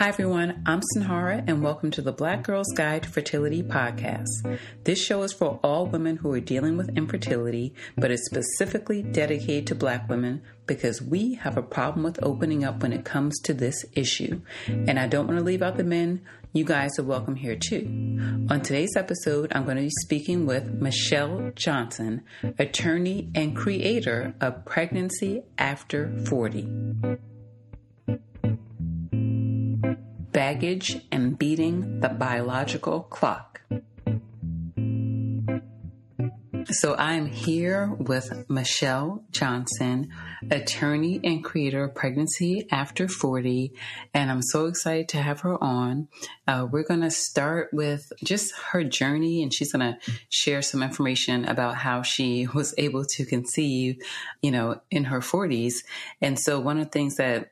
Hi, everyone. I'm Sanhara, and welcome to the Black Girls Guide to Fertility podcast. This show is for all women who are dealing with infertility, but is specifically dedicated to Black women because we have a problem with opening up when it comes to this issue. And I don't want to leave out the men. You guys are welcome here too. On today's episode, I'm going to be speaking with Michelle Johnson, attorney and creator of Pregnancy After 40. Baggage and beating the biological clock. So I'm here with Michelle Johnson, attorney and creator of Pregnancy After 40, and I'm so excited to have her on. Uh, we're going to start with just her journey, and she's going to share some information about how she was able to conceive, you know, in her 40s. And so one of the things that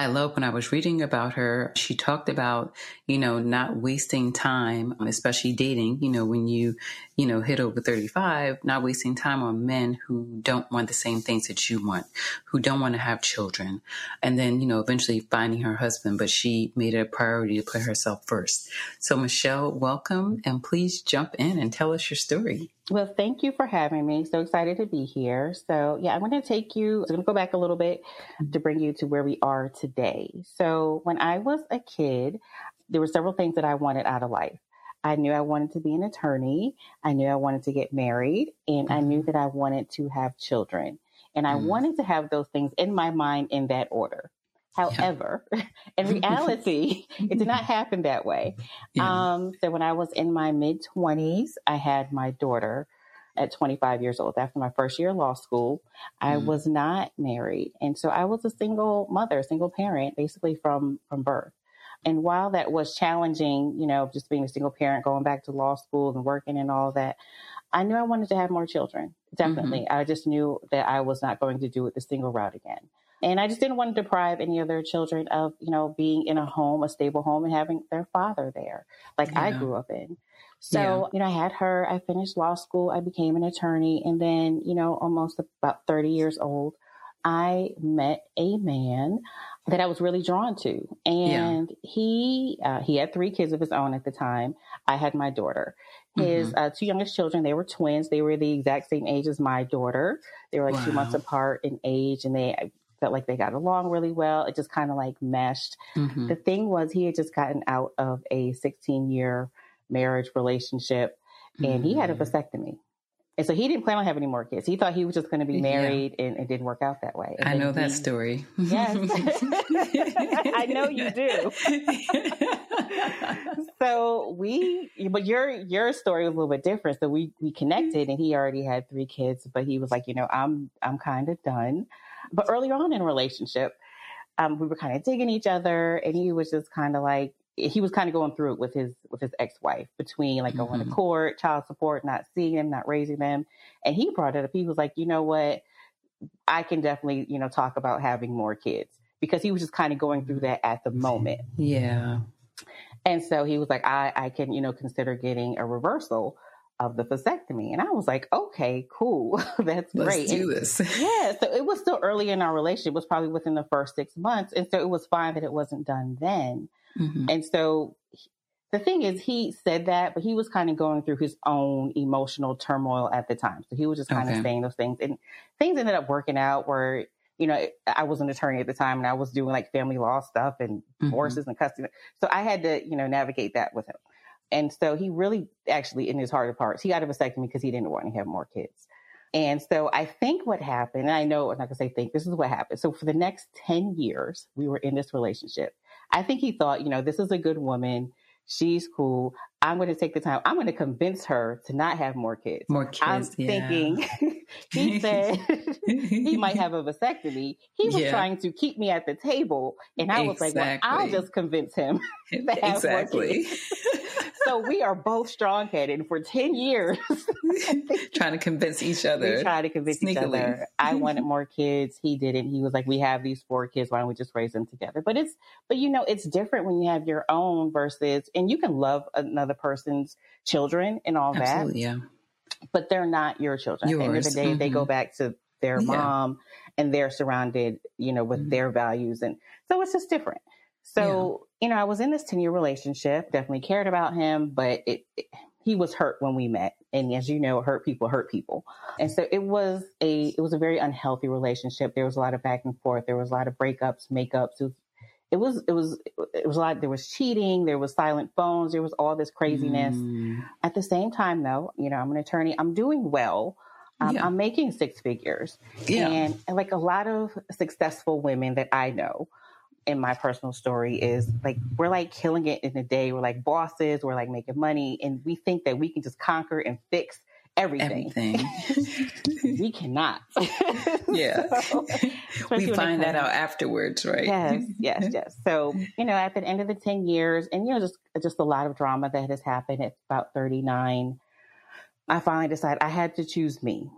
I love when I was reading about her, she talked about, you know, not wasting time, especially dating, you know, when you, you know, hit over 35, not wasting time on men who don't want the same things that you want, who don't want to have children. And then, you know, eventually finding her husband, but she made it a priority to put herself first. So, Michelle, welcome and please jump in and tell us your story. Well, thank you for having me. So excited to be here. So, yeah, I'm going to take you, I'm going to go back a little bit to bring you to where we are today. So, when I was a kid, there were several things that I wanted out of life. I knew I wanted to be an attorney. I knew I wanted to get married and mm-hmm. I knew mm-hmm. that I wanted to have children. And I mm-hmm. wanted to have those things in my mind in that order. However, yeah. in reality, it did not happen that way. Yeah. Um, so when I was in my mid 20s, I had my daughter at 25 years old. After my first year of law school, I mm. was not married. And so I was a single mother, single parent, basically from, from birth. And while that was challenging, you know, just being a single parent, going back to law school and working and all that, I knew I wanted to have more children. Definitely. Mm-hmm. I just knew that I was not going to do it the single route again. And I just didn't want to deprive any of their children of, you know, being in a home, a stable home and having their father there, like yeah. I grew up in. So, yeah. you know, I had her, I finished law school, I became an attorney, and then, you know, almost about 30 years old, I met a man that I was really drawn to. And yeah. he uh, he had three kids of his own at the time. I had my daughter. His mm-hmm. uh, two youngest children, they were twins. They were the exact same age as my daughter. They were like wow. two months apart in age, and they felt like they got along really well. It just kind of like meshed. Mm-hmm. The thing was, he had just gotten out of a 16 year marriage relationship and mm-hmm. he had a mm-hmm. vasectomy. And so he didn't plan on having any more kids. He thought he was just going to be married yeah. and it didn't work out that way. And I know he, that story. Yes. I know you do. so we, but your, your story was a little bit different. So we, we connected and he already had three kids, but he was like, you know, I'm, I'm kind of done. But early on in relationship, um, we were kind of digging each other, and he was just kind of like he was kind of going through it with his with his ex wife between like going mm-hmm. to court, child support, not seeing them, not raising them, and he brought it up. He was like, you know what, I can definitely you know talk about having more kids because he was just kind of going through that at the moment. Yeah. And so he was like, I, I can, you know, consider getting a reversal of the vasectomy. And I was like, okay, cool. That's Let's great. do this. yeah. So it was still early in our relationship. It was probably within the first six months. And so it was fine that it wasn't done then. Mm-hmm. And so the thing is, he said that, but he was kind of going through his own emotional turmoil at the time. So he was just kind okay. of saying those things. And things ended up working out where, you know, I was an attorney at the time and I was doing like family law stuff and mm-hmm. divorces mm-hmm. and custody. So I had to, you know, navigate that with him. And so he really actually, in his heart of hearts, he got a vasectomy because he didn't want to have more kids. And so I think what happened, and I know I'm not gonna say think, this is what happened. So for the next 10 years, we were in this relationship. I think he thought, you know, this is a good woman. She's cool. I'm going to take the time. I'm going to convince her to not have more kids. More kids. I'm yeah. thinking he said he might have a vasectomy. He was yeah. trying to keep me at the table. And I was exactly. like, well, I'll just convince him to have exactly. So we are both strong headed for 10 years. trying to convince each other. We tried to convince Sneakily. each other. I wanted more kids. He didn't. He was like, we have these four kids. Why don't we just raise them together? But it's, but you know, it's different when you have your own versus, and you can love another person's children and all Absolutely, that. Yeah. But they're not your children. Yours. At the end of the day, mm-hmm. they go mm-hmm. back to their mom and they're surrounded, you know, with mm-hmm. their values. And so it's just different. So you know, I was in this 10 year relationship, definitely cared about him, but it, it, he was hurt when we met. And as you know, hurt people hurt people. And so it was a, it was a very unhealthy relationship. There was a lot of back and forth. There was a lot of breakups, makeups. It was, it was, it was, it was a lot, there was cheating. There was silent phones. There was all this craziness. Mm. At the same time though, you know, I'm an attorney. I'm doing well. Um, yeah. I'm making six figures. Yeah. And like a lot of successful women that I know, in my personal story is like we're like killing it in a day. We're like bosses. We're like making money, and we think that we can just conquer and fix everything. everything. we cannot. yeah. So, we find that out afterwards, right? Yes, yes, yes. So, you know, at the end of the 10 years and, you know, just, just a lot of drama that has happened at about 39, I finally decided I had to choose me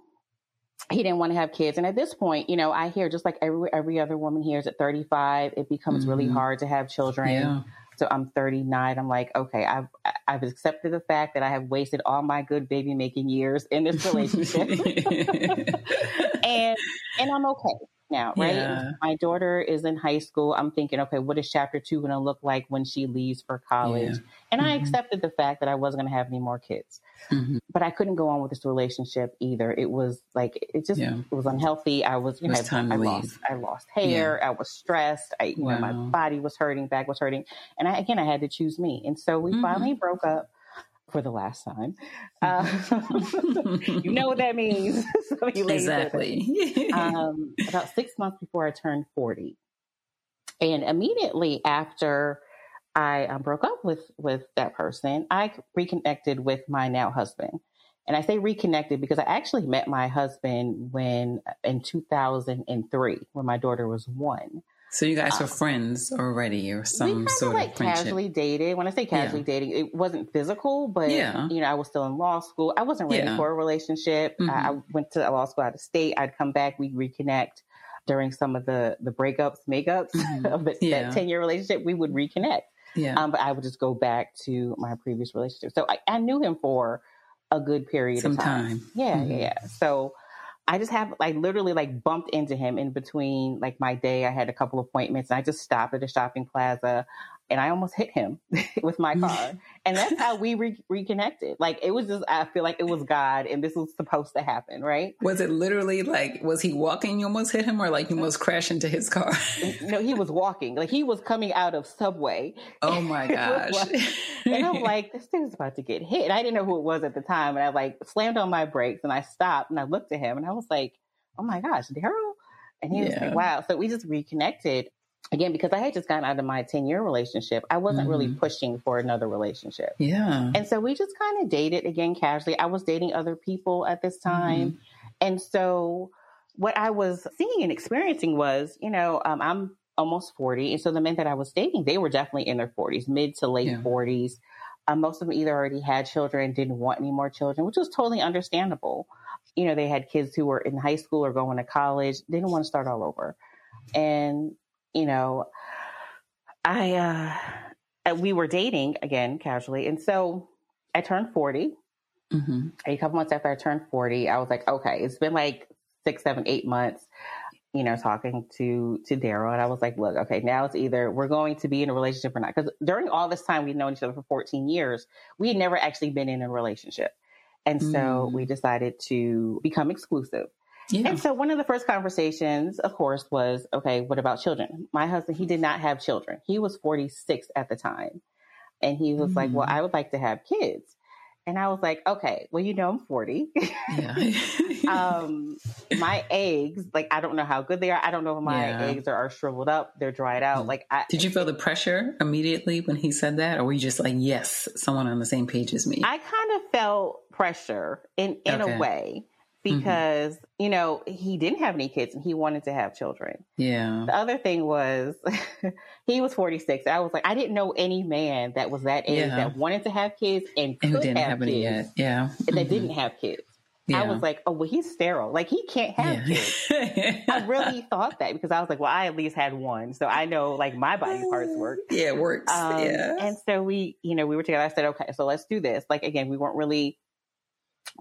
he didn't want to have kids. And at this point, you know, I hear just like every every other woman hears at 35, it becomes mm-hmm. really hard to have children. Yeah. So I'm 39. I'm like, okay, I've I've accepted the fact that I have wasted all my good baby making years in this relationship, and and I'm okay now, right? Yeah. My daughter is in high school. I'm thinking, okay, what is chapter two going to look like when she leaves for college? Yeah. And mm-hmm. I accepted the fact that I wasn't going to have any more kids. Mm-hmm. But I couldn't go on with this relationship either. It was like it just yeah. it was unhealthy. I was, you know, I, I lost I lost hair. I was stressed. I you wow. know, my body was hurting, back was hurting, and I, again I had to choose me. And so we mm-hmm. finally broke up for the last time. Uh, you know what that means. exactly. um, about six months before I turned forty, and immediately after I um, broke up with with that person, I reconnected with my now husband. And I say reconnected because I actually met my husband when in 2003 when my daughter was one. So you guys were um, friends already, or some sort of like friendship. casually dated. When I say casually yeah. dating, it wasn't physical, but yeah. you know, I was still in law school. I wasn't ready yeah. for a relationship. Mm-hmm. I, I, went to law school out of state. I'd come back, we'd reconnect during some of the the breakups, makeups mm-hmm. of the, that ten year relationship. We would reconnect. Yeah. Um, but I would just go back to my previous relationship. So I, I knew him for a good period Some of time. time. Yeah, mm-hmm. yeah. So I just have like literally like bumped into him in between like my day. I had a couple appointments and I just stopped at a shopping plaza and I almost hit him with my car. and that's how we re- reconnected. Like it was just, I feel like it was God and this was supposed to happen, right? Was it literally like, was he walking, you almost hit him, or like you almost crashed into his car? no, he was walking. Like he was coming out of Subway. Oh my gosh. and I'm like, this dude's about to get hit. And I didn't know who it was at the time. And I like slammed on my brakes and I stopped and I looked at him and I was like, oh my gosh, Daryl? And he yeah. was like, wow. So we just reconnected again because i had just gotten out of my 10 year relationship i wasn't mm-hmm. really pushing for another relationship. Yeah. And so we just kind of dated again casually. I was dating other people at this time. Mm-hmm. and so what i was seeing and experiencing was you know um, i'm almost 40 and so the men that i was dating they were definitely in their 40s mid to late yeah. 40s um, most of them either already had children didn't want any more children which was totally understandable. You know they had kids who were in high school or going to college they didn't want to start all over. And you know, I, uh, we were dating again casually. And so I turned 40. Mm-hmm. A couple months after I turned 40, I was like, okay, it's been like six, seven, eight months, you know, talking to, to Daryl. And I was like, look, okay, now it's either we're going to be in a relationship or not. Cause during all this time, we'd known each other for 14 years. We had never actually been in a relationship. And so mm. we decided to become exclusive. Yeah. And so one of the first conversations, of course, was okay, what about children? My husband, he did not have children. He was 46 at the time. And he was mm like, Well, mm. I would like to have kids. And I was like, okay, well, you know, I'm 40. Yeah. um, my eggs, like, I don't know how good they are. I don't know if my yeah. eggs are, are, shriveled up, they're dried out. Mm. Like, I, did you feel the pressure immediately when he said that, or were you just like, yes, someone on the same page as me? I kind of felt pressure in in okay. a way. Because mm-hmm. you know he didn't have any kids and he wanted to have children. Yeah. The other thing was he was 46. I was like I didn't know any man that was that age yeah. that wanted to have kids and could didn't have, have kids. any yet. Yeah. Mm-hmm. That didn't have kids. Yeah. I was like, oh well, he's sterile. Like he can't have yeah. kids. I really thought that because I was like, well, I at least had one, so I know like my body parts work. Yeah, it works. Um, yeah. And so we, you know, we were together. I said, okay, so let's do this. Like again, we weren't really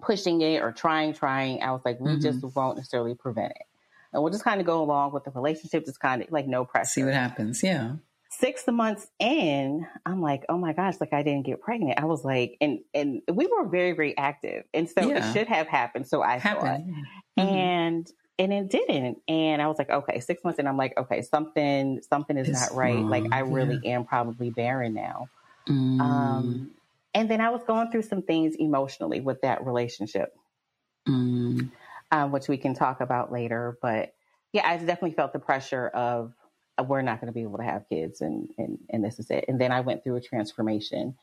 pushing it or trying, trying. I was like, we mm-hmm. just won't necessarily prevent it. And we'll just kind of go along with the relationship, just kind of like no pressure. See what happens. Yeah. six months in, I'm like, oh my gosh, like I didn't get pregnant. I was like, and and we were very very active, and so yeah. it should have happened. So I happened. thought, mm-hmm. and and it didn't. And I was like, okay, six months in, I'm like, okay, something something is it's not right. Wrong. Like I really yeah. am probably barren now. Mm. Um, and then I was going through some things emotionally with that relationship, mm. um, which we can talk about later. But yeah, I definitely felt the pressure of we're not going to be able to have kids, and and and this is it. And then I went through a transformation,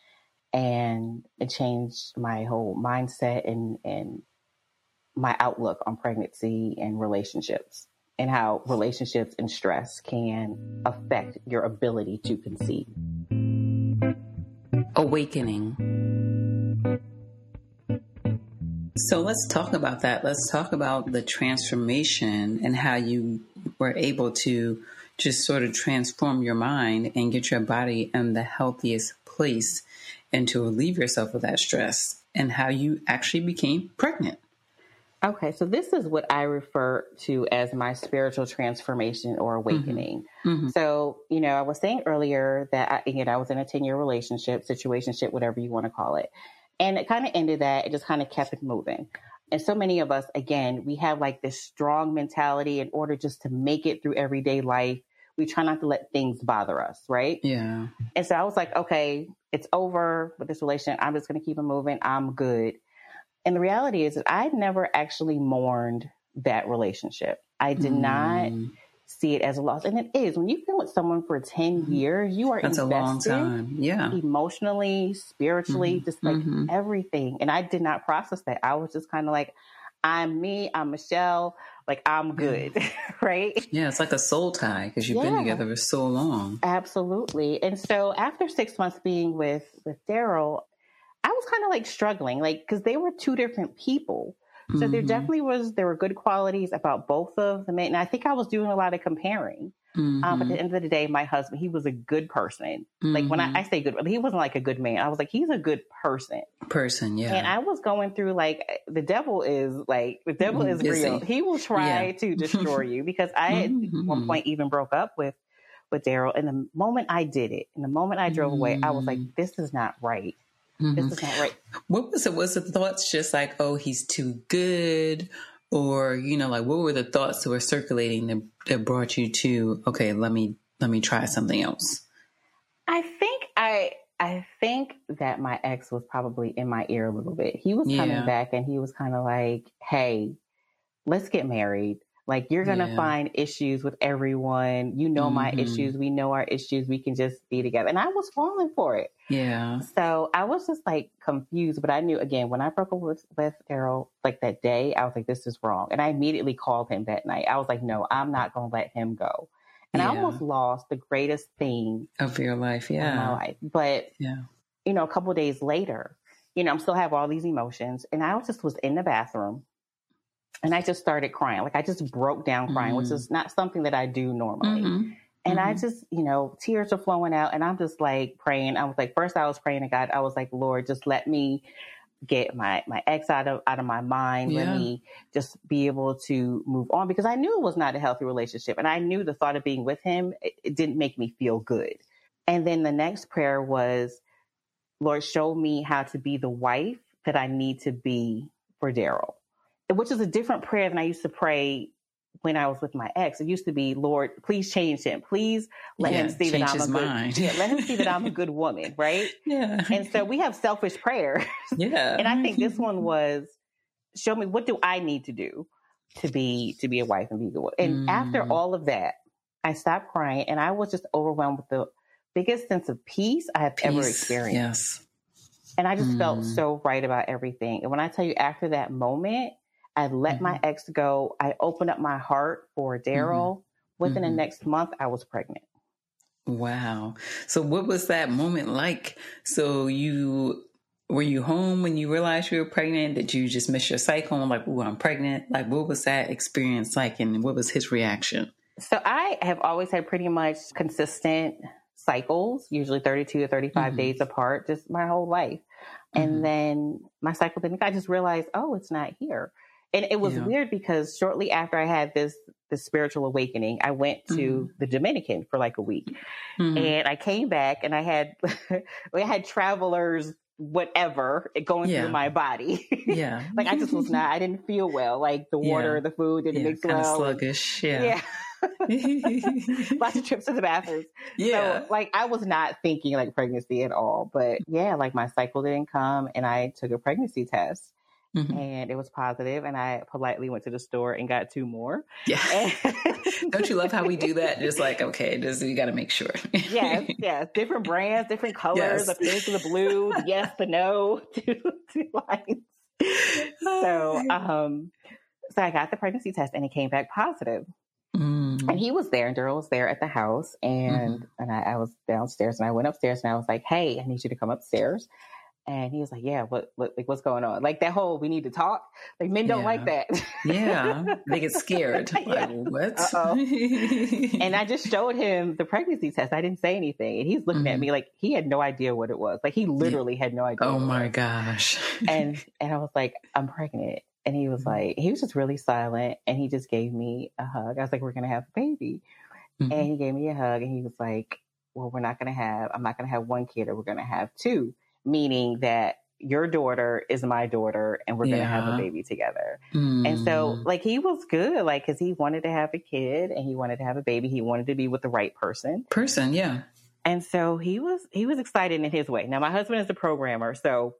and it changed my whole mindset and and my outlook on pregnancy and relationships, and how relationships and stress can affect your ability to conceive. Awakening. So let's talk about that. Let's talk about the transformation and how you were able to just sort of transform your mind and get your body in the healthiest place and to relieve yourself of that stress and how you actually became pregnant. Okay, so this is what I refer to as my spiritual transformation or awakening. Mm-hmm. Mm-hmm. So, you know, I was saying earlier that I, you know, I was in a 10 year relationship, situationship, whatever you want to call it. And it kind of ended that. It just kind of kept it moving. And so many of us, again, we have like this strong mentality in order just to make it through everyday life we try not to let things bother us, right? Yeah. And so I was like, okay, it's over with this relationship. I'm just going to keep it moving. I'm good. And the reality is that I never actually mourned that relationship. I did mm. not see it as a loss. And it is. When you've been with someone for 10 mm-hmm. years, you are That's invested a long time. Yeah. emotionally, spiritually, mm-hmm. just like mm-hmm. everything. And I did not process that. I was just kind of like, I'm me, I'm Michelle like I'm good, yeah. right? Yeah, it's like a soul tie because you've yeah. been together for so long. Absolutely. And so after six months being with with Daryl, I was kind of like struggling, like because they were two different people. So mm-hmm. there definitely was there were good qualities about both of them, and I think I was doing a lot of comparing. Mm-hmm. Um, but at the mm-hmm. end of the day, my husband, he was a good person. Mm-hmm. Like when I, mm-hmm. I, say good, he wasn't like a good man. I was like, he's a good person. Person, yeah. And I was going through like the devil is like the devil is Busy. real. He will try yeah. to destroy you because I at one mm-hmm. point even broke up with with Daryl. And the moment I did it, and the moment I drove away, I was like, mm. this is not right. Mm-hmm. This is not right. What was it? Was the thoughts just like, oh, he's too good? or you know like what were the thoughts that were circulating that, that brought you to okay let me let me try something else i think i i think that my ex was probably in my ear a little bit he was coming yeah. back and he was kind of like hey let's get married like you're gonna yeah. find issues with everyone. You know mm-hmm. my issues. We know our issues. We can just be together. And I was falling for it. Yeah. So I was just like confused, but I knew again when I broke up with, with Daryl like that day, I was like, this is wrong. And I immediately called him that night. I was like, no, I'm not gonna let him go. And yeah. I almost lost the greatest thing of your life, yeah. my life. But yeah, you know, a couple days later, you know, I'm still have all these emotions. And I was just was in the bathroom and I just started crying. Like I just broke down crying, mm-hmm. which is not something that I do normally. Mm-hmm. And mm-hmm. I just, you know, tears are flowing out and I'm just like praying. I was like, first I was praying to God. I was like, Lord, just let me get my, my ex out of, out of my mind. Yeah. Let me just be able to move on because I knew it was not a healthy relationship. And I knew the thought of being with him, it, it didn't make me feel good. And then the next prayer was, Lord, show me how to be the wife that I need to be for Daryl which is a different prayer than I used to pray when I was with my ex. It used to be, Lord, please change him. Please let yeah, him see that I'm a good, yeah, let him see that I'm a good woman, right? Yeah. And so we have selfish prayers. Yeah. and I think this one was, show me what do I need to do to be to be a wife and be good. And mm. after all of that, I stopped crying and I was just overwhelmed with the biggest sense of peace I have peace. ever experienced. Yes. And I just mm. felt so right about everything. And when I tell you after that moment, I let mm-hmm. my ex go. I opened up my heart for Daryl. Mm-hmm. Within mm-hmm. the next month, I was pregnant. Wow. So what was that moment like? So you were you home when you realized you were pregnant? Did you just miss your cycle and like, oh, I'm pregnant? Like what was that experience like and what was his reaction? So I have always had pretty much consistent cycles, usually 32 to 35 mm-hmm. days apart, just my whole life. And mm-hmm. then my cycle didn't, I just realized, oh, it's not here. And it was yeah. weird because shortly after I had this this spiritual awakening, I went to mm-hmm. the Dominican for like a week. Mm-hmm. And I came back and I had we had travelers whatever going yeah. through my body. Yeah. like I just was not I didn't feel well. Like the water, yeah. the food didn't yeah, mix well. Of Sluggish. Yeah. Yeah. Lots of trips to the bathroom. Yeah. So, like, I was not thinking like pregnancy at all. But yeah, like my cycle didn't come and I took a pregnancy test. Mm-hmm. And it was positive, and I politely went to the store and got two more. Yeah, don't you love how we do that? Just like okay, just you got to make sure. yes, yes, different brands, different colors, yes. the pink, the blue, the yes, the no, two, two lines. So, um, so I got the pregnancy test, and it came back positive. Mm. And he was there, and Daryl was there at the house, and mm-hmm. and I, I, was downstairs, and I went upstairs, and I was like, "Hey, I need you to come upstairs." And he was like, "Yeah, what, what, like, what's going on? Like that whole we need to talk. Like men don't yeah. like that. yeah, they get scared. yeah. Like what? and I just showed him the pregnancy test. I didn't say anything, and he's looking mm-hmm. at me like he had no idea what it was. Like he literally had no idea. Oh my gosh! and and I was like, I'm pregnant. And he was mm-hmm. like, he was just really silent and he just gave me a hug. I was like, we're going to have a baby. Mm-hmm. And he gave me a hug and he was like, well, we're not going to have, I'm not going to have one kid or we're going to have two, meaning that your daughter is my daughter and we're yeah. going to have a baby together. Mm. And so mm. like he was good, like, cause he wanted to have a kid and he wanted to have a baby. He wanted to be with the right person. Person. Yeah. And so he was, he was excited in his way. Now my husband is a programmer. So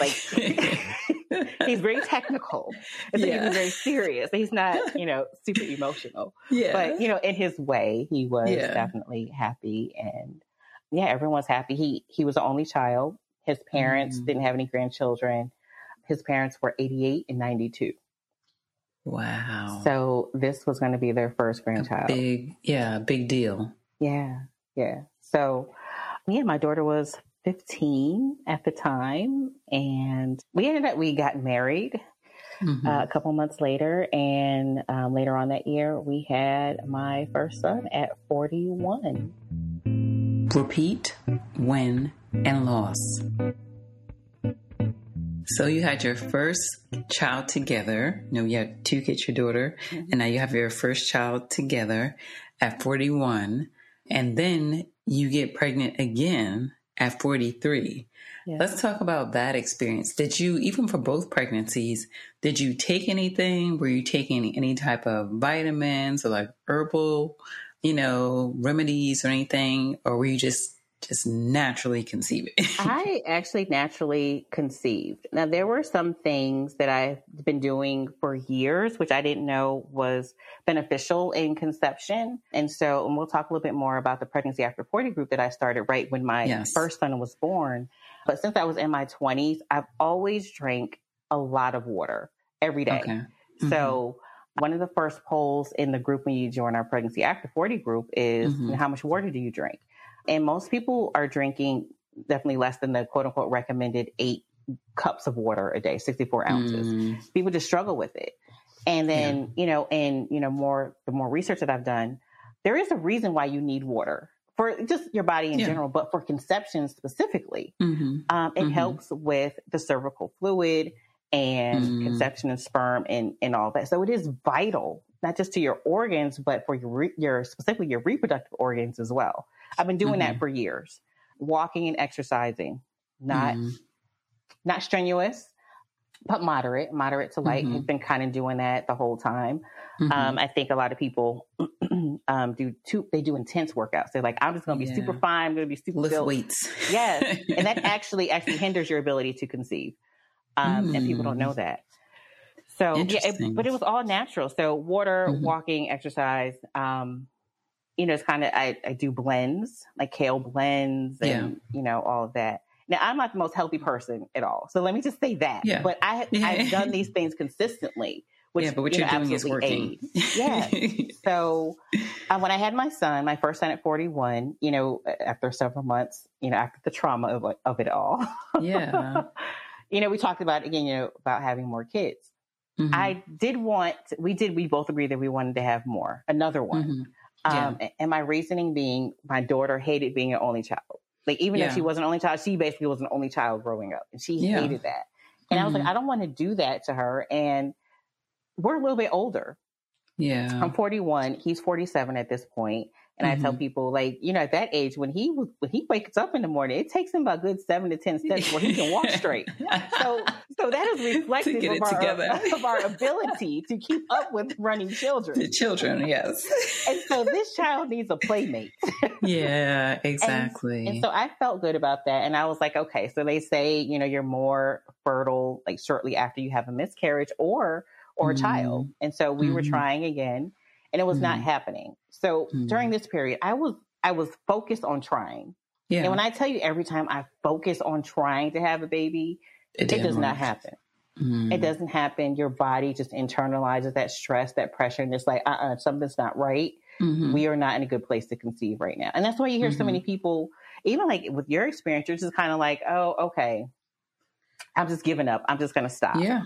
like he's very technical. And so yeah. he's very serious. He's not, you know, super emotional. Yeah. But, you know, in his way, he was yeah. definitely happy and yeah, everyone's happy. He he was the only child. His parents mm. didn't have any grandchildren. His parents were 88 and 92. Wow. So this was going to be their first grandchild. A big, yeah, big deal. Yeah. Yeah. So yeah, my daughter was 15 at the time. And we ended up, we got married mm-hmm. uh, a couple months later. And um, later on that year, we had my first son at 41. Repeat, win, and loss. So you had your first child together. You know, you had two kids, your daughter, mm-hmm. and now you have your first child together at 41. And then you get pregnant again at 43. Yeah. Let's talk about that experience. Did you, even for both pregnancies, did you take anything? Were you taking any type of vitamins or like herbal, you know, remedies or anything? Or were you just just naturally conceiving? I actually naturally conceived. Now, there were some things that I've been doing for years, which I didn't know was beneficial in conception. And so, and we'll talk a little bit more about the pregnancy after 40 group that I started right when my yes. first son was born. But since I was in my 20s, I've always drank a lot of water every day. Okay. Mm-hmm. So, one of the first polls in the group when you join our pregnancy after 40 group is mm-hmm. how much water do you drink? And most people are drinking definitely less than the quote unquote recommended eight cups of water a day, 64 ounces. Mm. People just struggle with it. And then, yeah. you know, and, you know, more, the more research that I've done, there is a reason why you need water for just your body in yeah. general, but for conception specifically. Mm-hmm. Um, it mm-hmm. helps with the cervical fluid and mm. conception of sperm and, and all that. So it is vital, not just to your organs, but for your, your specifically your reproductive organs as well. I've been doing mm-hmm. that for years. Walking and exercising, not mm-hmm. not strenuous, but moderate, moderate to light. Mm-hmm. I've been kind of doing that the whole time. Mm-hmm. Um, I think a lot of people um, do too. They do intense workouts. They're like, I'm just going to be yeah. super fine. I'm going to be super lift built. weights. yes, and that actually actually hinders your ability to conceive. Um. And people don't know mm. that. So yeah, it, but it was all natural. So water, mm-hmm. walking, exercise. Um, you know, it's kind of, I, I do blends, like kale blends and, yeah. you know, all of that. Now, I'm not the most healthy person at all. So let me just say that. Yeah. But I, yeah. I've done these things consistently. Which, yeah, but what you are doing is working. yeah. so uh, when I had my son, my first son at 41, you know, after several months, you know, after the trauma of, of it all. Yeah. you know, we talked about, again, you know, about having more kids. Mm-hmm. I did want, we did, we both agreed that we wanted to have more, another one. Mm-hmm. Um, yeah. and my reasoning being my daughter hated being an only child. Like even yeah. if she was an only child, she basically was an only child growing up and she yeah. hated that. And mm-hmm. I was like, mm-hmm. I don't want to do that to her. And we're a little bit older. Yeah. I'm 41. He's 47 at this point. And mm-hmm. I tell mm-hmm. people, like, you know, at that age, when he when he wakes up in the morning, it takes him about good seven to ten steps where he can walk straight. so, so that is reflective of our, of our ability to keep up with running children. The children, yes. and so this child needs a playmate. yeah, exactly. And, and so I felt good about that, and I was like, okay. So they say, you know, you're more fertile like shortly after you have a miscarriage or or a mm. child, and so we mm. were mm-hmm. trying again and it was mm. not mm-hmm. happening. So mm. during this period, I was I was focused on trying. Yeah. And when I tell you every time I focus on trying to have a baby, it, it does not happen. Mm. It doesn't happen. Your body just internalizes that stress, that pressure, and it's like, uh uh-uh, uh something's not right. Mm-hmm. We are not in a good place to conceive right now. And that's why you hear mm-hmm. so many mm-hmm. people, even like with your experience, you're just kind of like, oh, okay, I'm just giving up. I'm just going to stop. Yeah.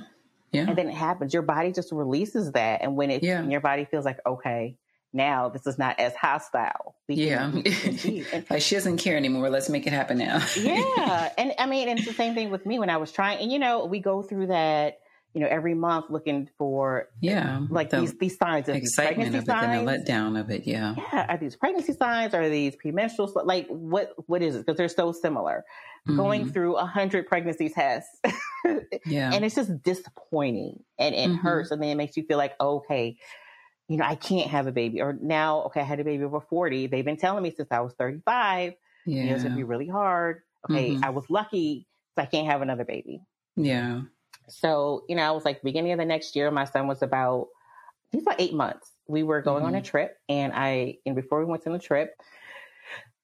Yeah. And then it happens. Your body just releases that. And when it, yeah. your body feels like, okay, now this is not as hostile. yeah. like she doesn't care anymore. Let's make it happen now. yeah. And I mean, and it's the same thing with me when I was trying. And, you know, we go through that, you know, every month looking for, yeah, like the these, these signs of excitement of it, signs. then the letdown of it. Yeah. Yeah. Are these pregnancy signs? Are these premenstrual? Like, what, what is it? Because they're so similar mm-hmm. going through a hundred pregnancy tests. yeah. And it's just disappointing and it mm-hmm. hurts. And then it makes you feel like, okay, you know, I can't have a baby. Or now, okay, I had a baby over 40. They've been telling me since I was 35, yeah. you know, it's going to be really hard. Okay, mm-hmm. I was lucky, so I can't have another baby. Yeah. So, you know, I was like, beginning of the next year, my son was about, he's about eight months. We were going mm-hmm. on a mm-hmm. trip, and I, and before we went on the trip,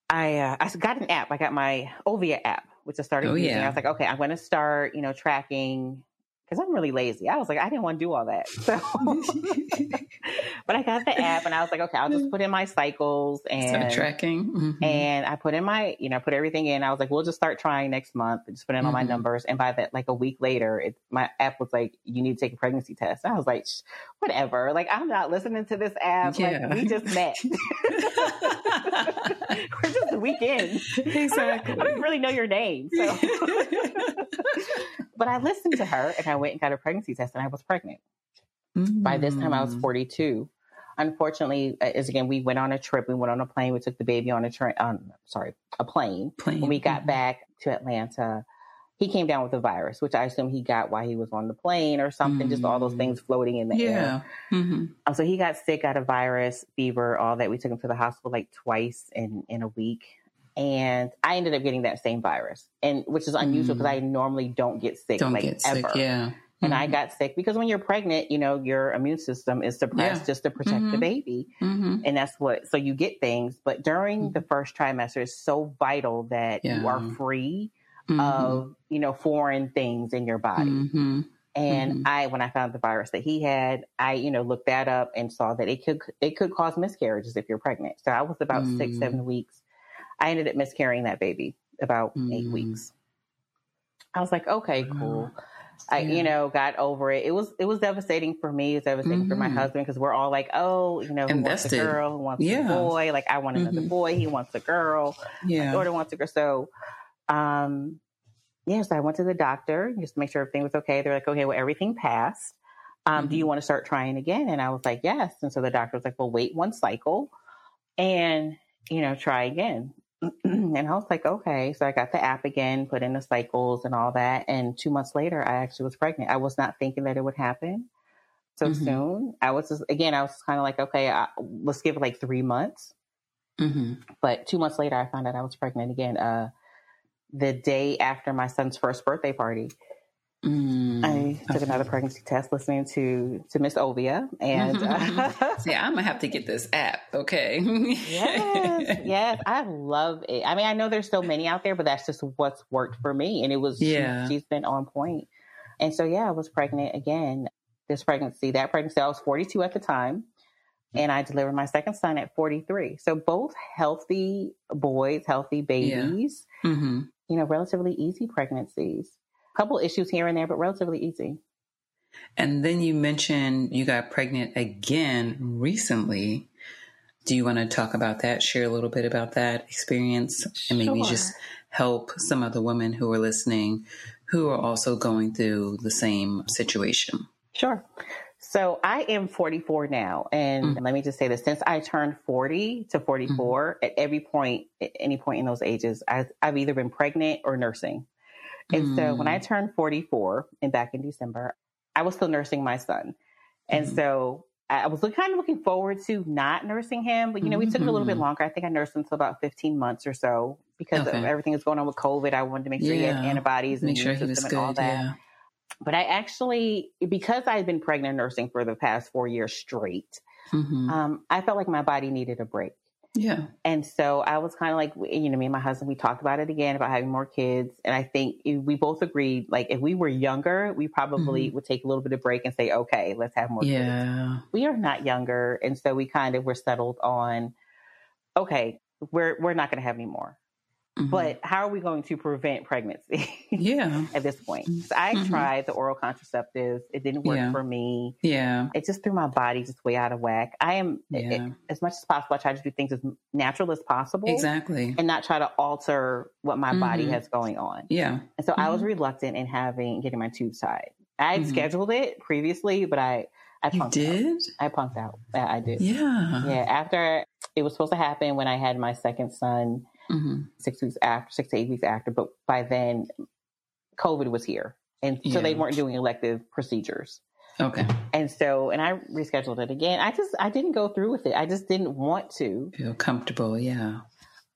I, uh, I got an app. I got my Ovia app which oh, I started oh, using. Yeah. I was like, okay, I'm going to start, you know, tracking because I'm really lazy. I was like, I didn't want to do all that. So, but I got the app and I was like, okay, I'll just put in my cycles and start tracking. Mm-hmm. And I put in my, you know, put everything in. I was like, we'll just start trying next month. Just put in mm-hmm. all my mm-hmm. numbers. And by that, like a week later, it, my app was like, you need to take a pregnancy test. And I was like, whatever. Like, I'm not listening to this app. Yeah. Like, we just met. We're just a weekend. Exactly. I don't, I don't really know your name. So. but I listened to her and I went and got a pregnancy test and I was pregnant. Mm-hmm. By this time, I was mm. 42. Unfortunately, as again, we went on a trip. We went on a plane. We took the baby on a train. Um, sorry, a plane. plane. When we got mm-hmm. back to Atlanta, he came down with a virus, which I assume he got while he was on the plane or something. Mm-hmm. Just all those things mm. floating in the yeah. air. Mm-hmm. Um, so he got sick, got a virus, fever, all that. We took him to the hospital like twice in in a week and I ended up getting that same virus, and which is unusual because mm. I normally don't get sick don't like get ever. Sick, yeah. And mm-hmm. I got sick because when you're pregnant, you know, your immune system is suppressed yeah. just to protect mm-hmm. the baby. Mm-hmm. And that's what, so you get things. But during the mm-hmm. first trimester, it's so vital that yeah. you are free mm-hmm. of, you know, foreign things in your body. Mm-hmm. And I, when I found the virus that he had, I, you know, looked that up and saw that it could, it could cause miscarriages if you're pregnant. So I was about six, seven mm. weeks I ended up miscarrying that baby about mm. eight weeks. I was like, okay, cool. I, yeah. you know, got over it. It was it was devastating for me. It was devastating mm-hmm. for my mm-hmm. husband because we're all like, oh, you know, who Invested. wants a girl, who wants yeah. a boy? Like, I want another mm-hmm. boy. He wants a girl. Yeah, my daughter wants a girl. So, um, yeah. So I went to the doctor just to make sure everything was okay. They're like, okay, well, everything passed. Um, mm-hmm. Do you mm-hmm. want to start trying again? And I was like, yes. And so the doctor was like, well, wait one cycle, and you know, try again. and I was like, okay. So I got the app again, put in the cycles and all that. And two months later, I actually was pregnant. I was not thinking that it would happen so mm-hmm. soon. I was just, again, I was kind of like, okay, I, let's give it like three months. Mm-hmm. But two months later, I found out I was pregnant again. Uh, the day after my son's first birthday party. Mm, I took okay. another pregnancy test listening to to Miss Ovia, and uh, see, I'm gonna have to get this app. Okay. yes, yes, I love it. I mean, I know there's so many out there, but that's just what's worked for me, and it was yeah. She, she's been on point, and so yeah, I was pregnant again. This pregnancy, that pregnancy, I was 42 at the time, and I delivered my second son at 43. So both healthy boys, healthy babies. Yeah. Mm-hmm. You know, relatively easy pregnancies couple issues here and there, but relatively easy. And then you mentioned you got pregnant again recently. Do you want to talk about that? Share a little bit about that experience and maybe sure. just help some of the women who are listening who are also going through the same situation. Sure. So I am 44 now. And mm-hmm. let me just say this since I turned 40 to 44, mm-hmm. at every point, at any point in those ages, I, have either been pregnant or nursing. And mm-hmm. so when I mm. turned 44 and back in December, I was still nursing my son. And mm-hmm. so I was kind of looking forward to not nursing him, but you know, we took it a little bit mm-hmm. longer. I think I nursed him until about 15 months or so because okay. of everything that's going on with COVID. I wanted to make sure yeah. he had antibodies make and sure he was good, all that. Yeah. But I actually, because I had been pregnant nursing for the past four years straight, mm-hmm. um, I felt like my body needed a break. Yeah. And so I was kind of like, you know, me and my husband, we talked about it again about having more kids. And I think we both agreed, like, if we were younger, we probably mm-hmm. would take a little bit of break and say, okay, let's have more yeah. kids. We are not younger. And so we kind of were settled on, okay, we're, we're not going to have any more. Mm-hmm. But how are we going to prevent pregnancy? Yeah. at this point. So I mm-hmm. tried the oral contraceptives. It didn't work yeah. for me. Yeah. It just threw my body just way out of whack. I am, yeah. it, as much as possible, I try to do things as natural as possible. Exactly. And not try to alter what my mm-hmm. body has going on. Yeah. And so I was mm-hmm. reluctant in having, getting my tubes tied. I had mm-hmm. scheduled it previously, but I, I punked you did? Out. I punked out. Yeah, I did. Yeah. Yeah. After it was supposed to happen when I had my second son, mm-hmm. six weeks after, six to eight weeks after. But by then, COVID was here. And so yeah. they weren't doing elective procedures. Okay. And so, and I rescheduled it again. I just, I didn't go through with it. I just didn't want to. Feel comfortable. Yeah.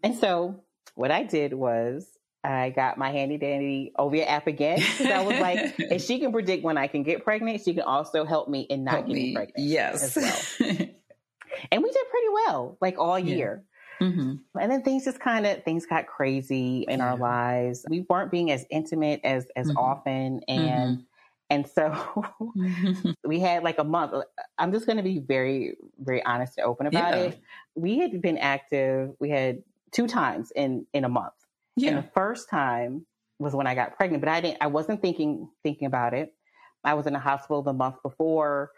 And so what I did was I got my handy dandy Ovia app again I was like, if she can predict when I can get pregnant, she can also help me in not help getting me. pregnant. Yes. Well. and we did pretty well, like all year. Mm-hmm. And then things just kind of things got crazy in yeah. our lives. We weren't being as intimate as as mm-hmm. often, and mm-hmm. and so mm-hmm. we had like a month. I'm just going to be very very honest and open about yeah. it. We had been active. We had two times in in a month. Yeah. And the first time was when I got pregnant, but I didn't. I wasn't thinking thinking about it. I was in the hospital the month before.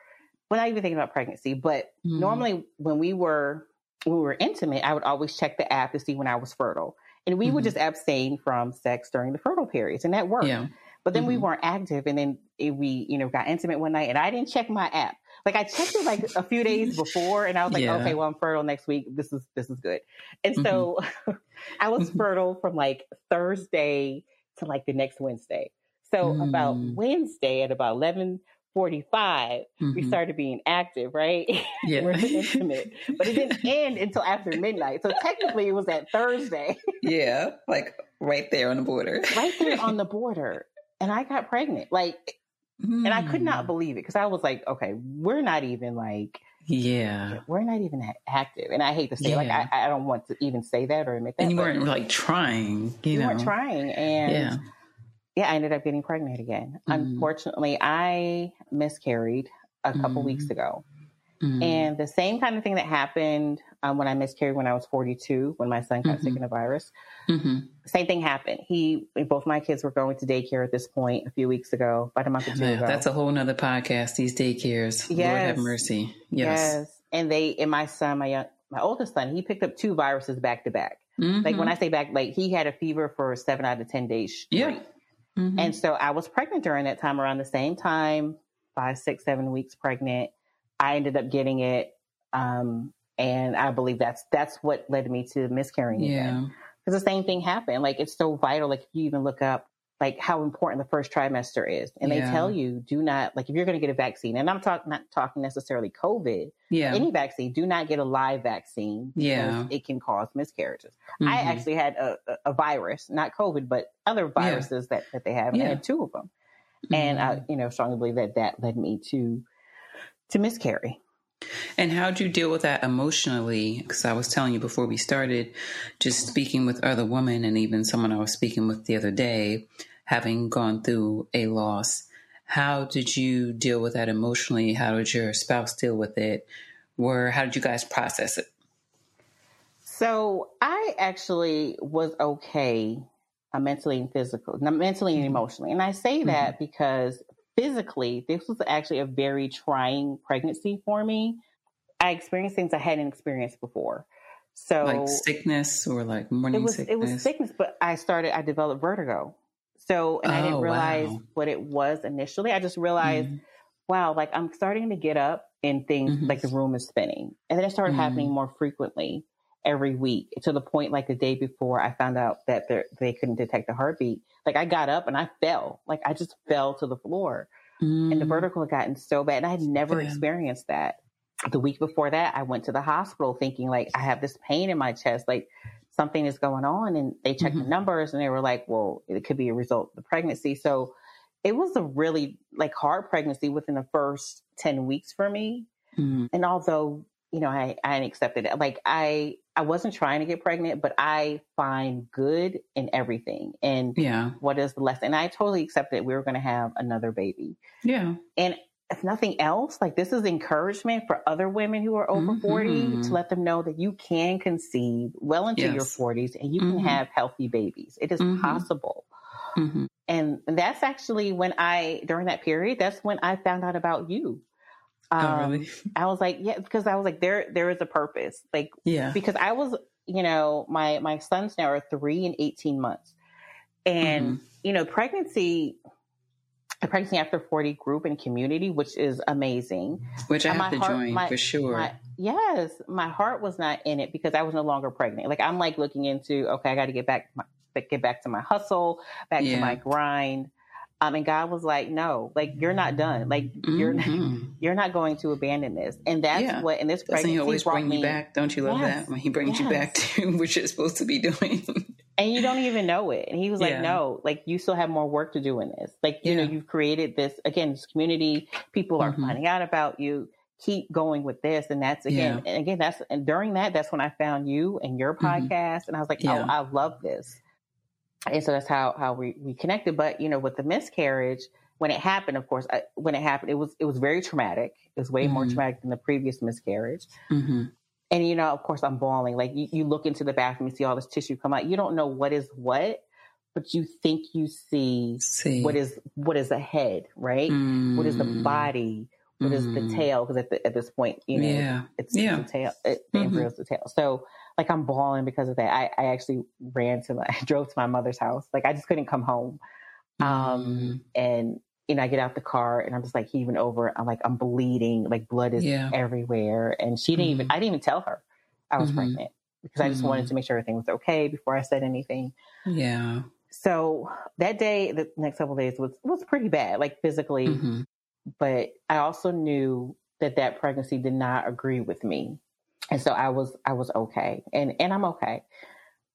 Well, not even thinking about pregnancy, but mm-hmm. normally when we were when we were intimate, I would always check the app to see when I was fertile. And we mm-hmm. would just abstain from sex during the fertile periods, and that worked. Yeah. But then mm-hmm. we weren't active, and then it, we, you know, got intimate one night, and I didn't check my app. Like I checked it like a few days before, and I was like, yeah. okay, well, I'm fertile next week. This is this is good. And mm-hmm. so I was mm-hmm. fertile from like Thursday to like the next Wednesday. So about mm. Wednesday at about eleven 45, mm-hmm. we started being active, right? Yeah. We're intimate. But it didn't end until after midnight. So technically it was that Thursday. yeah. Like right there on the border. right there on the border. And I got pregnant. Like, mm. and I could not hmm. believe it because I was like, okay, we're not even like, yeah, we're not even active. And I hate to say, yeah. like, I, I, don't want to even say that or admit that. And you weren't like trying, you, you know? weren't trying. And, yeah yeah, I ended up getting pregnant again. Mm. Unfortunately, I miscarried a couple mm. weeks ago. Mm. And the same kind of thing that happened um, when I miscarried when I was 42, when my son got mm-hmm. sick in a virus. Mm-hmm. Same thing happened. He, both my kids were going to daycare at this point a few weeks ago, about a month or two ago. That's a whole nother podcast. These daycares. Yes. Lord have mercy. Yes. yes. And they, and my son, my young, my oldest son, he picked up two viruses back to back. Mm-hmm. Like when I say back, like he had a fever for seven out of 10 days straight. Yeah. Mm-hmm. And so I was pregnant during that time around the same time, five, six, seven weeks pregnant. I ended up getting it. Um, and I believe that's, that's what led me to miscarrying yeah. again. Because the same thing happened. Like it's so vital. Like you even look up like how important the first trimester is. And yeah. they tell you do not like if you're going to get a vaccine, and I'm talking not talking necessarily COVID. Yeah. Any vaccine, do not get a live vaccine. Yeah. It can cause miscarriages. Mm-hmm. I actually had a, a, virus, not COVID, but other viruses yeah. that, that they have. And yeah. I had two of them. Mm-hmm. And I, you know, strongly believe that that led me to to miscarry. And how did you deal with that emotionally? Because I was telling you before we started, just speaking with other women and even someone I was speaking with the other day, having gone through a loss. How did you deal with that emotionally? How did your spouse deal with it? Where how did you guys process it? So I actually was okay uh, mentally and physically, mentally and mm-hmm. emotionally. And I say that mm-hmm. because physically, this was actually a very trying pregnancy for me. I experienced things I hadn't experienced before. So like sickness or like morning it was, sickness. It was sickness, but I started. I developed vertigo. So, and oh, I didn't oh, realize wow. what it was initially. I just realized mm-hmm. wow, like I'm starting to get up and things mm-hmm. like the room is spinning. And then it started mm-hmm. happening more frequently every week to the point like the day before I found out that they couldn't detect a heartbeat. Like I got up and I fell, like I just fell to the floor. Mm. And the mm. vertical had gotten so bad. And I had never yeah. experienced that. The week before that, I went to the hospital thinking like I have this pain in my chest, like something is going on. And they checked mm-hmm. the numbers and they were like, well, it could be a result of the pregnancy. So it was a really like hard pregnancy within the first 10 weeks for me. Mm-hmm. And although, you know, I, I accepted it, like I, I wasn't trying to get pregnant, but I find good in everything. And yeah, what is the lesson? And I totally accepted we were going to have another baby. Yeah. And if nothing else, like this is encouragement for other women who are over mm-hmm. 40 to let them know that you can conceive well into yes. your 40s and you mm-hmm. can have healthy babies. It is mm-hmm. possible. Mm-hmm. And that's actually when I, during that period, that's when I found out about you. Um, oh, really? Um, I was like, yeah, because I was like, there, there is a purpose. Like, yeah, because I was, you know, my, my sons now are three and 18 months. And, mm-hmm. you know, pregnancy, a pregnancy after 40 group and community, which is amazing. Which I have to heart, join my, for sure. My, yes, my heart was not in it because I was no longer pregnant. Like I'm like looking into, okay, I got to get back my, get back to my hustle, back yeah. to my grind. Um, and God was like, no, like you're not done. Like you're mm-hmm. you're not going to abandon this. And that's yeah. what in this pregnancy he always bring me, you back. Don't you love yes, that when he brings yes. you back to what you're supposed to be doing? and you don't even know it. And he was like, yeah. no, like you still have more work to do in this. Like you yeah. know, you've created this again, this community. People are mm-hmm. finding out about you. Keep going with this, and that's again, and again, that's and during that, that's when I found you and your mm-hmm. podcast, mm-hmm. and I was like, oh, I love this and so that's how how we, we connected. But you know, with the miscarriage, when it happened, of course, I, when it happened, it was it was very traumatic. It was way mm-hmm. more traumatic than the previous miscarriage. Mm-hmm. And you know, of course, I'm bawling. Like you, you look into the bathroom, you see all this tissue come out. You don't know what is what, but you think you see, see. what is what is ahead, right? Mm-hmm. What is the mm. body? What is the mm. tail? Because at, at this point, you know, yeah. it's, yeah. the tail. It, the mm-hmm. embryo's the tail. So like I'm bawling because of that. I, I actually ran to my, I drove to my mother's house. Like I just couldn't come home. Um, mm. and you know, I get out the car and I'm just like heaving over. I'm like, I'm bleeding, like blood is yeah. everywhere. And she didn't mm even, mm-hmm. I didn't even tell her I was mm-hmm. pregnant because I just mm-hmm. wanted to make sure everything was okay before I said anything. Yeah. So that day, the next couple days was, was pretty bad, like physically, mm-hmm. but I also knew that that pregnancy did not agree with me. And so I was, I was okay. And, and I'm okay.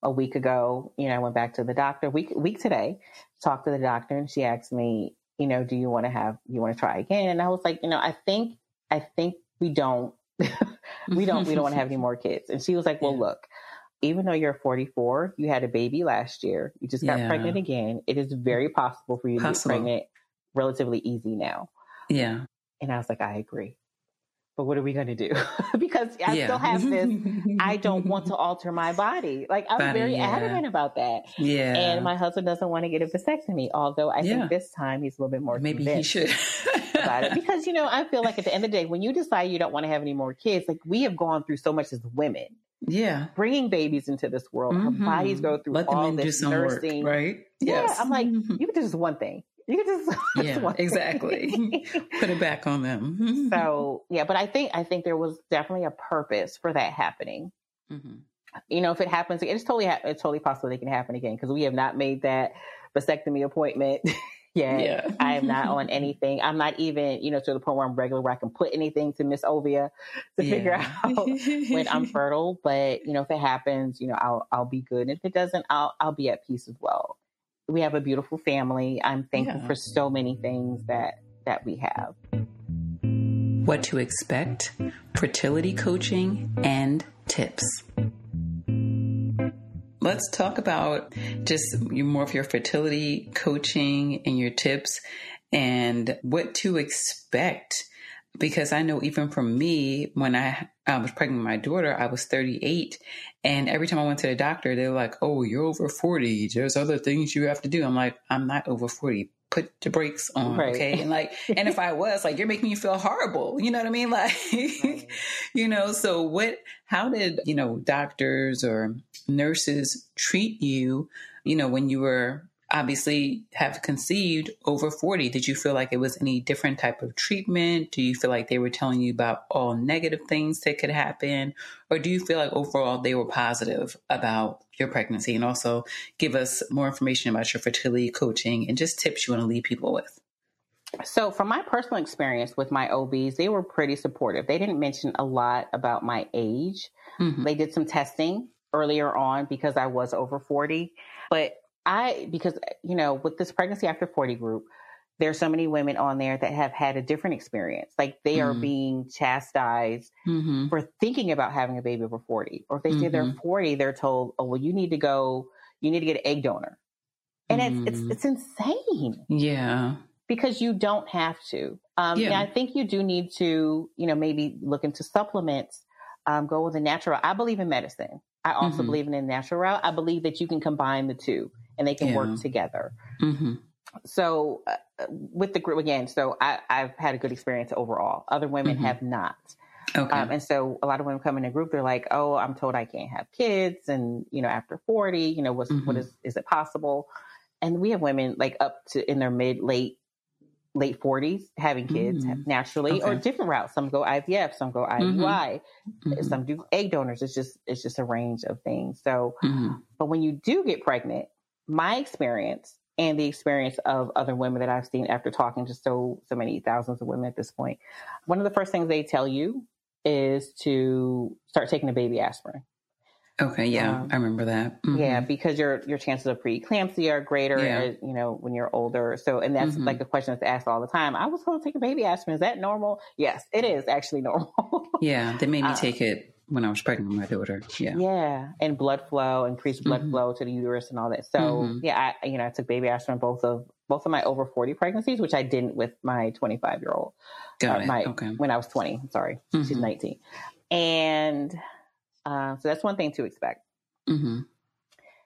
A week ago, you know, I went back to the doctor week, week today, talked to the doctor and she asked me, you know, do you want to have, you want to try again? And I was like, you know, I think, I think we don't, we don't, we don't want to have any more kids. And she was like, well, yeah. look, even though you're 44, you had a baby last year, you just got yeah. pregnant again. It is very possible for you possible. to get pregnant relatively easy now. Yeah. And I was like, I agree but what are we going to do? because I yeah. still have this, I don't want to alter my body. Like I'm body, very yeah. adamant about that. Yeah. And my husband doesn't want to get a vasectomy, although I yeah. think this time he's a little bit more Maybe he should. about it. Because, you know, I feel like at the end of the day, when you decide you don't want to have any more kids, like we have gone through so much as women. Yeah. Bringing babies into this world, mm-hmm. our bodies go through Let all this nursing. Work, right? Yeah. Yes. I'm like, you can do just one thing you can just yeah exactly. Put it back on them. So yeah but i think i think there was definitely a purpose for that happening. Mm-hmm. you know if it happens it's totally it's totally possible it can happen again because we have not made that vasectomy appointment yet. Yeah. i am not on anything. I'm not even you know to the point where i'm regular where i can put anything to miss ovia to yeah. figure out when i'm fertile but you know if it happens you know i'll i'll be good. And if it doesn't i'll i'll be at peace as well we have a beautiful family. I'm thankful yeah. for so many things that that we have. What to expect, fertility coaching, and tips. Let's talk about just more of your fertility coaching and your tips and what to expect. Because I know even for me, when I, I was pregnant with my daughter, I was 38 and every time I went to the doctor, they were like, "Oh, you're over forty. There's other things you have to do." I'm like, "I'm not over forty. Put the brakes on, right. okay?" And like, and if I was, like, you're making me feel horrible. You know what I mean? Like, right. you know. So what? How did you know doctors or nurses treat you? You know, when you were obviously have conceived over 40 did you feel like it was any different type of treatment do you feel like they were telling you about all negative things that could happen or do you feel like overall they were positive about your pregnancy and also give us more information about your fertility coaching and just tips you want to leave people with so, from my personal experience with my OBs, they were pretty supportive. They didn't mention a lot about my age. Mm-hmm. They did some testing earlier on because I was over 40. But I, because, you know, with this pregnancy after 40 group, there's so many women on there that have had a different experience. Like they mm-hmm. are being chastised mm-hmm. for thinking about having a baby over 40. Or if they say they're mm-hmm. 40, they're told, oh, well, you need to go, you need to get an egg donor. And it's, it's, mm-hmm. it's insane. Yeah because you don't have to. Um, yeah. And I think you do need to, you know, maybe look into supplements, um, go with a natural. I believe in medicine. I also mm-hmm. believe in a natural route. I believe that you can combine the two and they can yeah. work together. Mm-hmm. So uh, with the group again, so I, have had a good experience overall. Other women mm-hmm. have not. Okay. Um, and so a lot of women come in a group, they're like, oh, I'm told I can't have kids. And, you know, after 40, you know, what's, mm-hmm. is, is it possible? And we have women like up to in their mid, late late 40s having kids mm. naturally okay. or different routes some go ivf some go iui mm-hmm. mm-hmm. some do egg donors it's just it's just a range of things so mm-hmm. but when you do get pregnant my experience and the experience of other women that i've seen after talking to so so many thousands of women at this point one of the first things they tell you is to start taking a baby aspirin Okay, yeah, um, I remember that. Mm-hmm. Yeah, because your your chances of preeclampsia are greater, yeah. as, you know, when you're older. So, and that's mm-hmm. like a question that's asked all the time. I was told to take a baby aspirin. Is that normal? Yes, it is actually normal. yeah, they made me uh, take it when I was pregnant with my daughter. Yeah, yeah, and blood flow, increased blood mm-hmm. flow to the uterus, and all that. So, mm-hmm. yeah, I you know I took baby aspirin both of both of my over forty pregnancies, which I didn't with my twenty five year old. Got uh, it. My, okay. When I was twenty, sorry, she's mm-hmm. nineteen, and. Uh, so that's one thing to expect. Mm-hmm.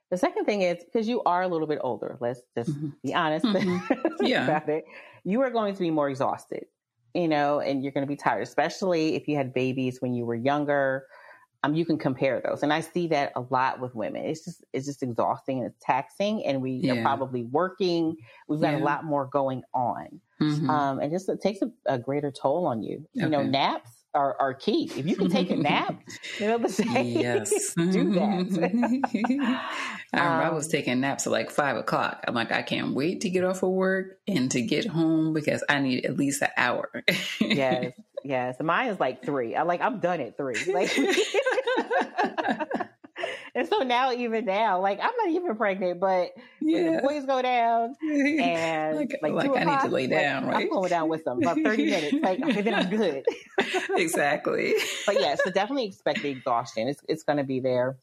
The second thing is because you are a little bit older, let's just mm-hmm. be honest mm-hmm. yeah. about it. You are going to be more exhausted, you know, and you're going to be tired, especially if you had babies when you were younger. Um, you can compare those, and I see that a lot with women. It's just it's just exhausting and it's taxing, and we yeah. are probably working. We've got yeah. a lot more going on, mm-hmm. um, and just it takes a, a, greater toll on you. You know, naps are, are key. If you can take a nap, you know the saying, yes. do that. I, um, I was taking naps at like five o'clock. I'm like, I can't wait to get off of work and to get home because I need at least an hour. yes, yes. Mine is like three. I like I'm done at three. Like and so now, even now, like I'm not even pregnant, but yeah. the boys go down and like, like, like I need to lay down, like, right? I'm going down with them about 30 minutes. Like, okay, then I'm good. exactly. but yeah, so definitely expect the exhaustion. It's, it's going to be there.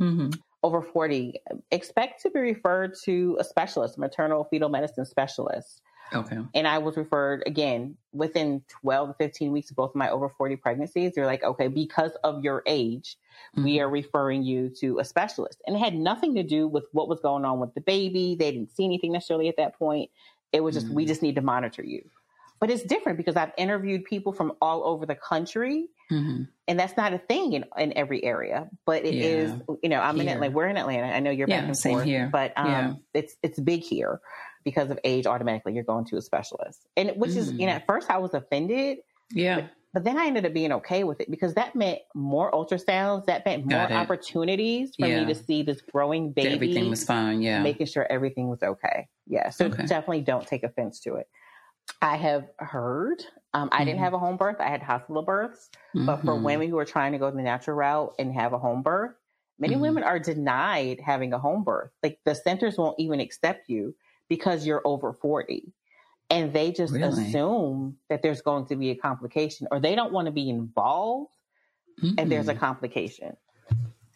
Mm-hmm. Over 40, expect to be referred to a specialist, maternal fetal medicine specialist. Okay. And I was referred again within 12 to 15 weeks of both of my over 40 pregnancies. They're like, okay, because of your age, mm-hmm. we are referring you to a specialist. And it had nothing to do with what was going on with the baby. They didn't see anything necessarily at that point. It was just, mm-hmm. we just need to monitor you. But it's different because I've interviewed people from all over the country. Mm-hmm. And that's not a thing in, in every area, but it yeah. is. you know, I'm here. in Atlanta. We're in Atlanta. I know you're yeah, back and forth, here. but um, yeah. it's it's big here because of age. Automatically, you're going to a specialist, and which mm. is you know mm. at first I was offended. Yeah, but, but, then I ended up being okay with it because that meant more ultrasounds. That meant more opportunities for me to see this growing baby. Everything was fine. Yeah, making sure everything was okay. Yeah, so okay. definitely don't take offense to it. I have heard. Um, I mm-hmm. didn't have a home birth. I had hospital births. Mm-hmm. But for mm-hmm. women who are trying to go the natural route and have a home birth, many mm-hmm. women are denied having a home birth. Like the centers won't even accept you because you're over 40. And they just really? assume that there's going to be a complication or they don't want to be involved and there's a complication.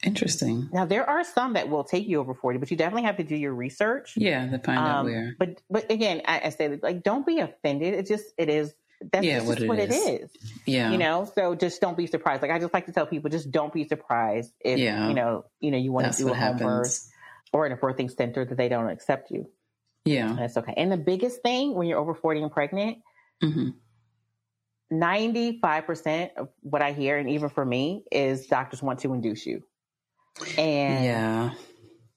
Interesting. Now there are some that will take you over forty, but you definitely have to do your research. Yeah, to find um, out where. But but again, I, I say like don't be offended. It just it is that's yeah, just what, it, what is. it is. Yeah. You know, so just don't be surprised. Like I just like to tell people, just don't be surprised if yeah. you know, you know, you want that's to do a home birth or in a birthing center that they don't accept you. Yeah. That's okay. And the biggest thing when you're over 40 and pregnant, mm-hmm. 95% of what I hear, and even for me, is doctors want to induce you. And yeah,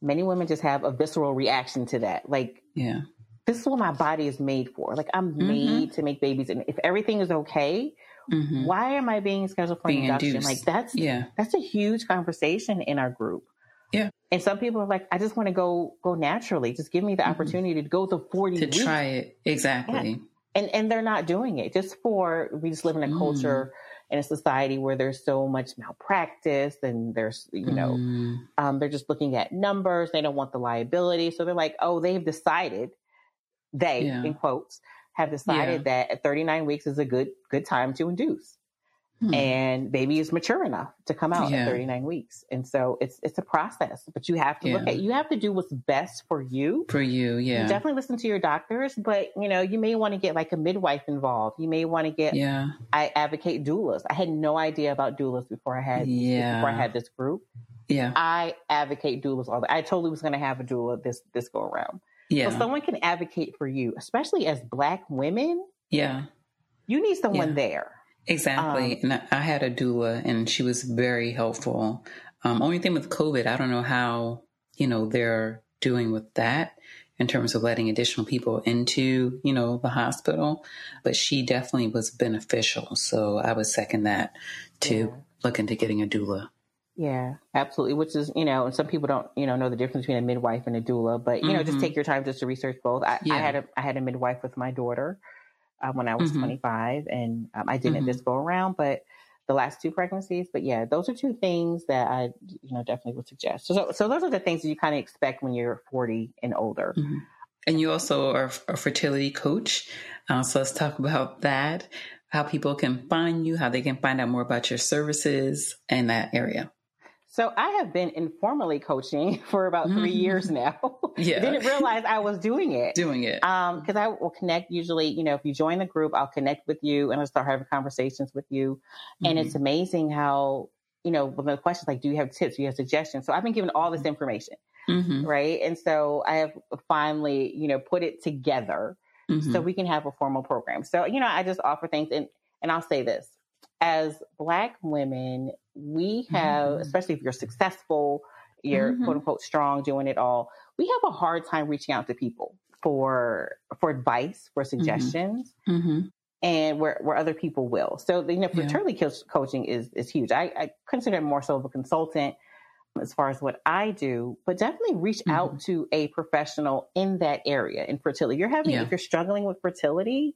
many women just have a visceral reaction to that. Like, yeah, this is what my body is made for. Like, I'm mm-hmm. made to make babies, and if everything is okay, mm-hmm. why am I being scheduled for being induction? Induced. Like, that's yeah, that's a huge conversation in our group. Yeah. And some people are like, I just want to go go naturally. Just give me the mm-hmm. opportunity to go the 40 to weeks. try it. Exactly. Yeah. And and they're not doing it just for we just live in a mm. culture in a society where there's so much malpractice and there's you know mm. um, they're just looking at numbers they don't want the liability so they're like oh they've decided they yeah. in quotes have decided yeah. that 39 weeks is a good good time to induce Hmm. And baby is mature enough to come out yeah. at 39 weeks. And so it's it's a process, but you have to yeah. look at you have to do what's best for you. For you, yeah. You definitely listen to your doctors, but you know, you may want to get like a midwife involved. You may want to get Yeah. I advocate doulas. I had no idea about doulas before I had yeah. before I had this group. Yeah. I advocate doulas all the I totally was gonna have a doula this this go around. Yeah. So someone can advocate for you, especially as black women. Yeah. You need someone yeah. there Exactly. Um, and I had a doula and she was very helpful. Um, only thing with COVID, I don't know how, you know, they're doing with that in terms of letting additional people into, you know, the hospital, but she definitely was beneficial. So I would second that to yeah. look into getting a doula. Yeah, absolutely. Which is, you know, and some people don't, you know, know the difference between a midwife and a doula, but you mm-hmm. know, just mm-hmm. take your time just to research both. I, yeah. I had a, I had a midwife with my daughter uh, when I was mm-hmm. 25, and um, I didn't mm-hmm. this go around, but the last two pregnancies. But yeah, those are two things that I, you know, definitely would suggest. So, so those are the things that you kind of expect when you're 40 and older. Mm-hmm. And you also are a fertility coach. Uh, so let's talk about that. How people can find you, how they can find out more about your services in that area. So I have been informally coaching for about 3 mm-hmm. years now. Yeah. Didn't realize I was doing it. Doing it. Um, cause I will connect usually, you know, if you join the group, I'll connect with you and I'll start having conversations with you. Mm-hmm. And it's mm-hmm. amazing how, you know, when the questions like, do you have tips? Do you have suggestions? So I've been given all this mm-hmm. information. Mm-hmm. Right. And so I have finally, you know, put it together mm-hmm. so we can have a formal program. So, you know, I just offer things and, and I'll say this as black women, we have, mm-hmm. especially if you're successful, you're mm-hmm. quote unquote strong, doing it all, we have a hard time reaching out to people for for advice, for mm-hmm. suggestions. Mm-hmm. And where, where other people will. So, you know, fertility yeah. coaching is, is huge. I, I consider it more so of a consultant as far as what I do, but definitely reach mm-hmm. out to a professional in that area in fertility. You're having, yeah. if you're struggling with fertility,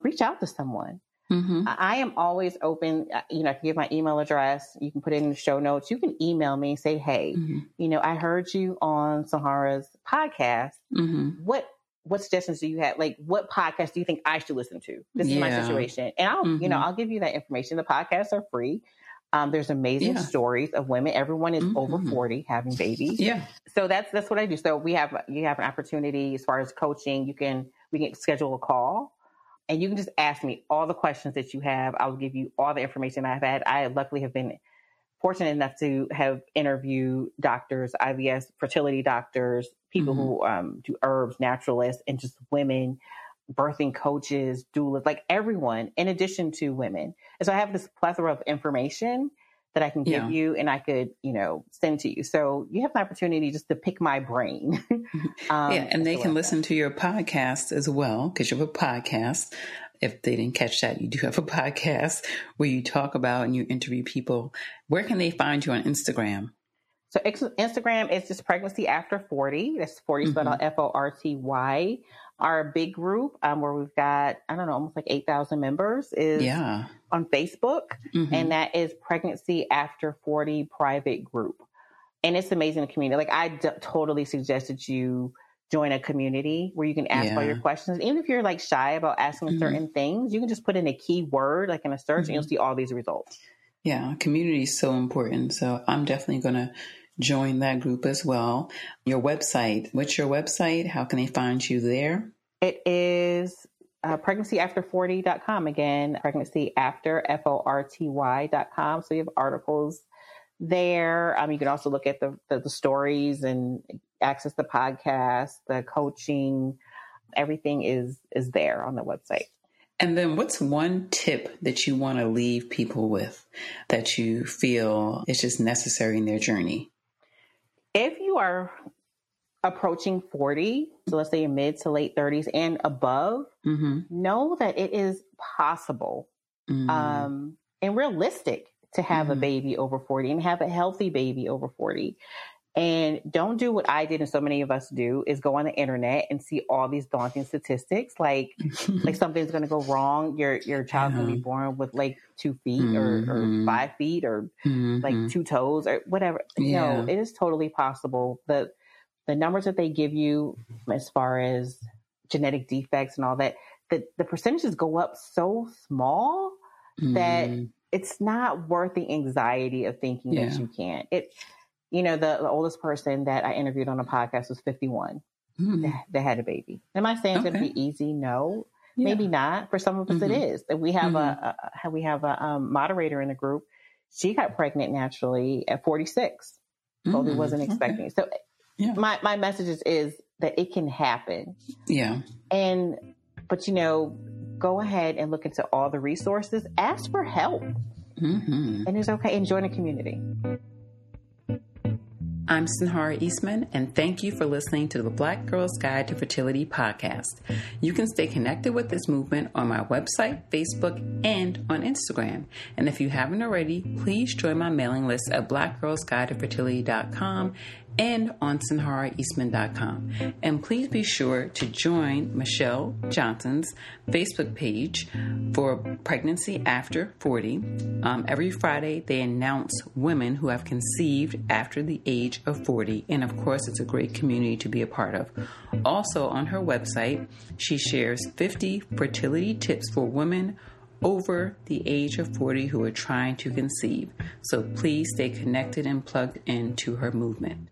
reach out to someone. Mm-hmm. I am always open. Uh, you know, I can give my email address. You can put it in the show notes. You can email me and say, "Hey, mm-hmm. you know, I heard you on Sahara's podcast. Mm-hmm. What what suggestions do you have? Like, what podcast do you think I should listen to? This yeah. is my situation, and I'll you know mm-hmm. I'll give you that information. The podcasts are free. Um, there's amazing yeah. stories of women. Everyone is over mm-hmm. 40 having babies. Yeah. So that's that's what I do. So we have you have an opportunity as far as coaching. You can we can schedule a call and you can just ask me all the questions that you have. I'll give you all the information I've had. I luckily have been fortunate enough to have interviewed doctors, IVF, fertility doctors, people mm-hmm. who um, do herbs, naturalists, and just women, birthing coaches, doulas, like everyone, in addition to women. And so I have this plethora of information that I can give yeah. you and I could, you know, send to you. So you have an opportunity just to pick my brain. um, yeah, and they can listen to your podcast as well because you have a podcast. If they didn't catch that, you do have a podcast where you talk about and you interview people. Where can they find you on Instagram? So Instagram is just pregnancy after 40. That's 40 spelled mm-hmm. out F O R T Y our big group um, where we've got i don't know almost like 8000 members is yeah. on facebook mm-hmm. and that is pregnancy after 40 private group and it's amazing community like I d- totally suggested you join a community where you can ask yeah. all your questions even if you're like shy about asking mm-hmm. certain things you can just put in a keyword like in a search mm-hmm. and you'll mm-hmm. see all these results yeah community is so important so i'm definitely going to join that group as well. Your website, what's your website? How can they find you there? It is uh, pregnancyafter40.com again, pregnancy after, F O R T Y.com. So you have articles there. Um, you can also look at the, the, the stories and access the podcast, the coaching. Everything is is there on the website. And then what's one tip that you want to leave people with that you feel is just necessary in their journey? If you are approaching 40, so let's say mid to late 30s and above, mm-hmm. know that it is possible mm-hmm. um, and realistic to have mm-hmm. a baby over 40 and have a healthy baby over 40. And don't do what I did and so many of us do is go on the internet and see all these daunting statistics like like something's gonna go wrong. Your your child's gonna be born with like two feet mm-hmm. or, or, mm-hmm. five feet or mm-hmm. like two toes or whatever. Yeah. No, it is totally possible. The the numbers that they give you as far as genetic defects and all that, the, the percentages go up so small that mm-hmm. it's not worth the anxiety of thinking yeah. that you can't. It you know, the, the oldest person that I interviewed on a podcast was 51 mm. that, that, had a baby. Am I saying okay. it's going to be easy? No, yeah. maybe not. For some of us, mm-hmm. it is. We have mm-hmm. a, a, we have a um, moderator in the group. She got pregnant naturally at 46. Mm-hmm. Totally wasn't expecting. Okay. So yeah. my, my message is, is that it can happen. Yeah. And, but you know, go ahead and look into all the resources, ask for help. Mm-hmm. And it's okay. And join a community. I'm Sinhara Eastman, and thank you for listening to the Black Girls Guide to Fertility podcast. You can stay connected with this movement on my website, Facebook, and on Instagram. And if you haven't already, please join my mailing list at blackgirlsguidetofertility.com and on sinharaeastman.com. And please be sure to join Michelle Johnson's Facebook page for Pregnancy After 40. Um, every Friday, they announce women who have conceived after the age of 40. And of course, it's a great community to be a part of. Also, on her website, she shares 50 fertility tips for women over the age of 40 who are trying to conceive. So please stay connected and plugged into her movement.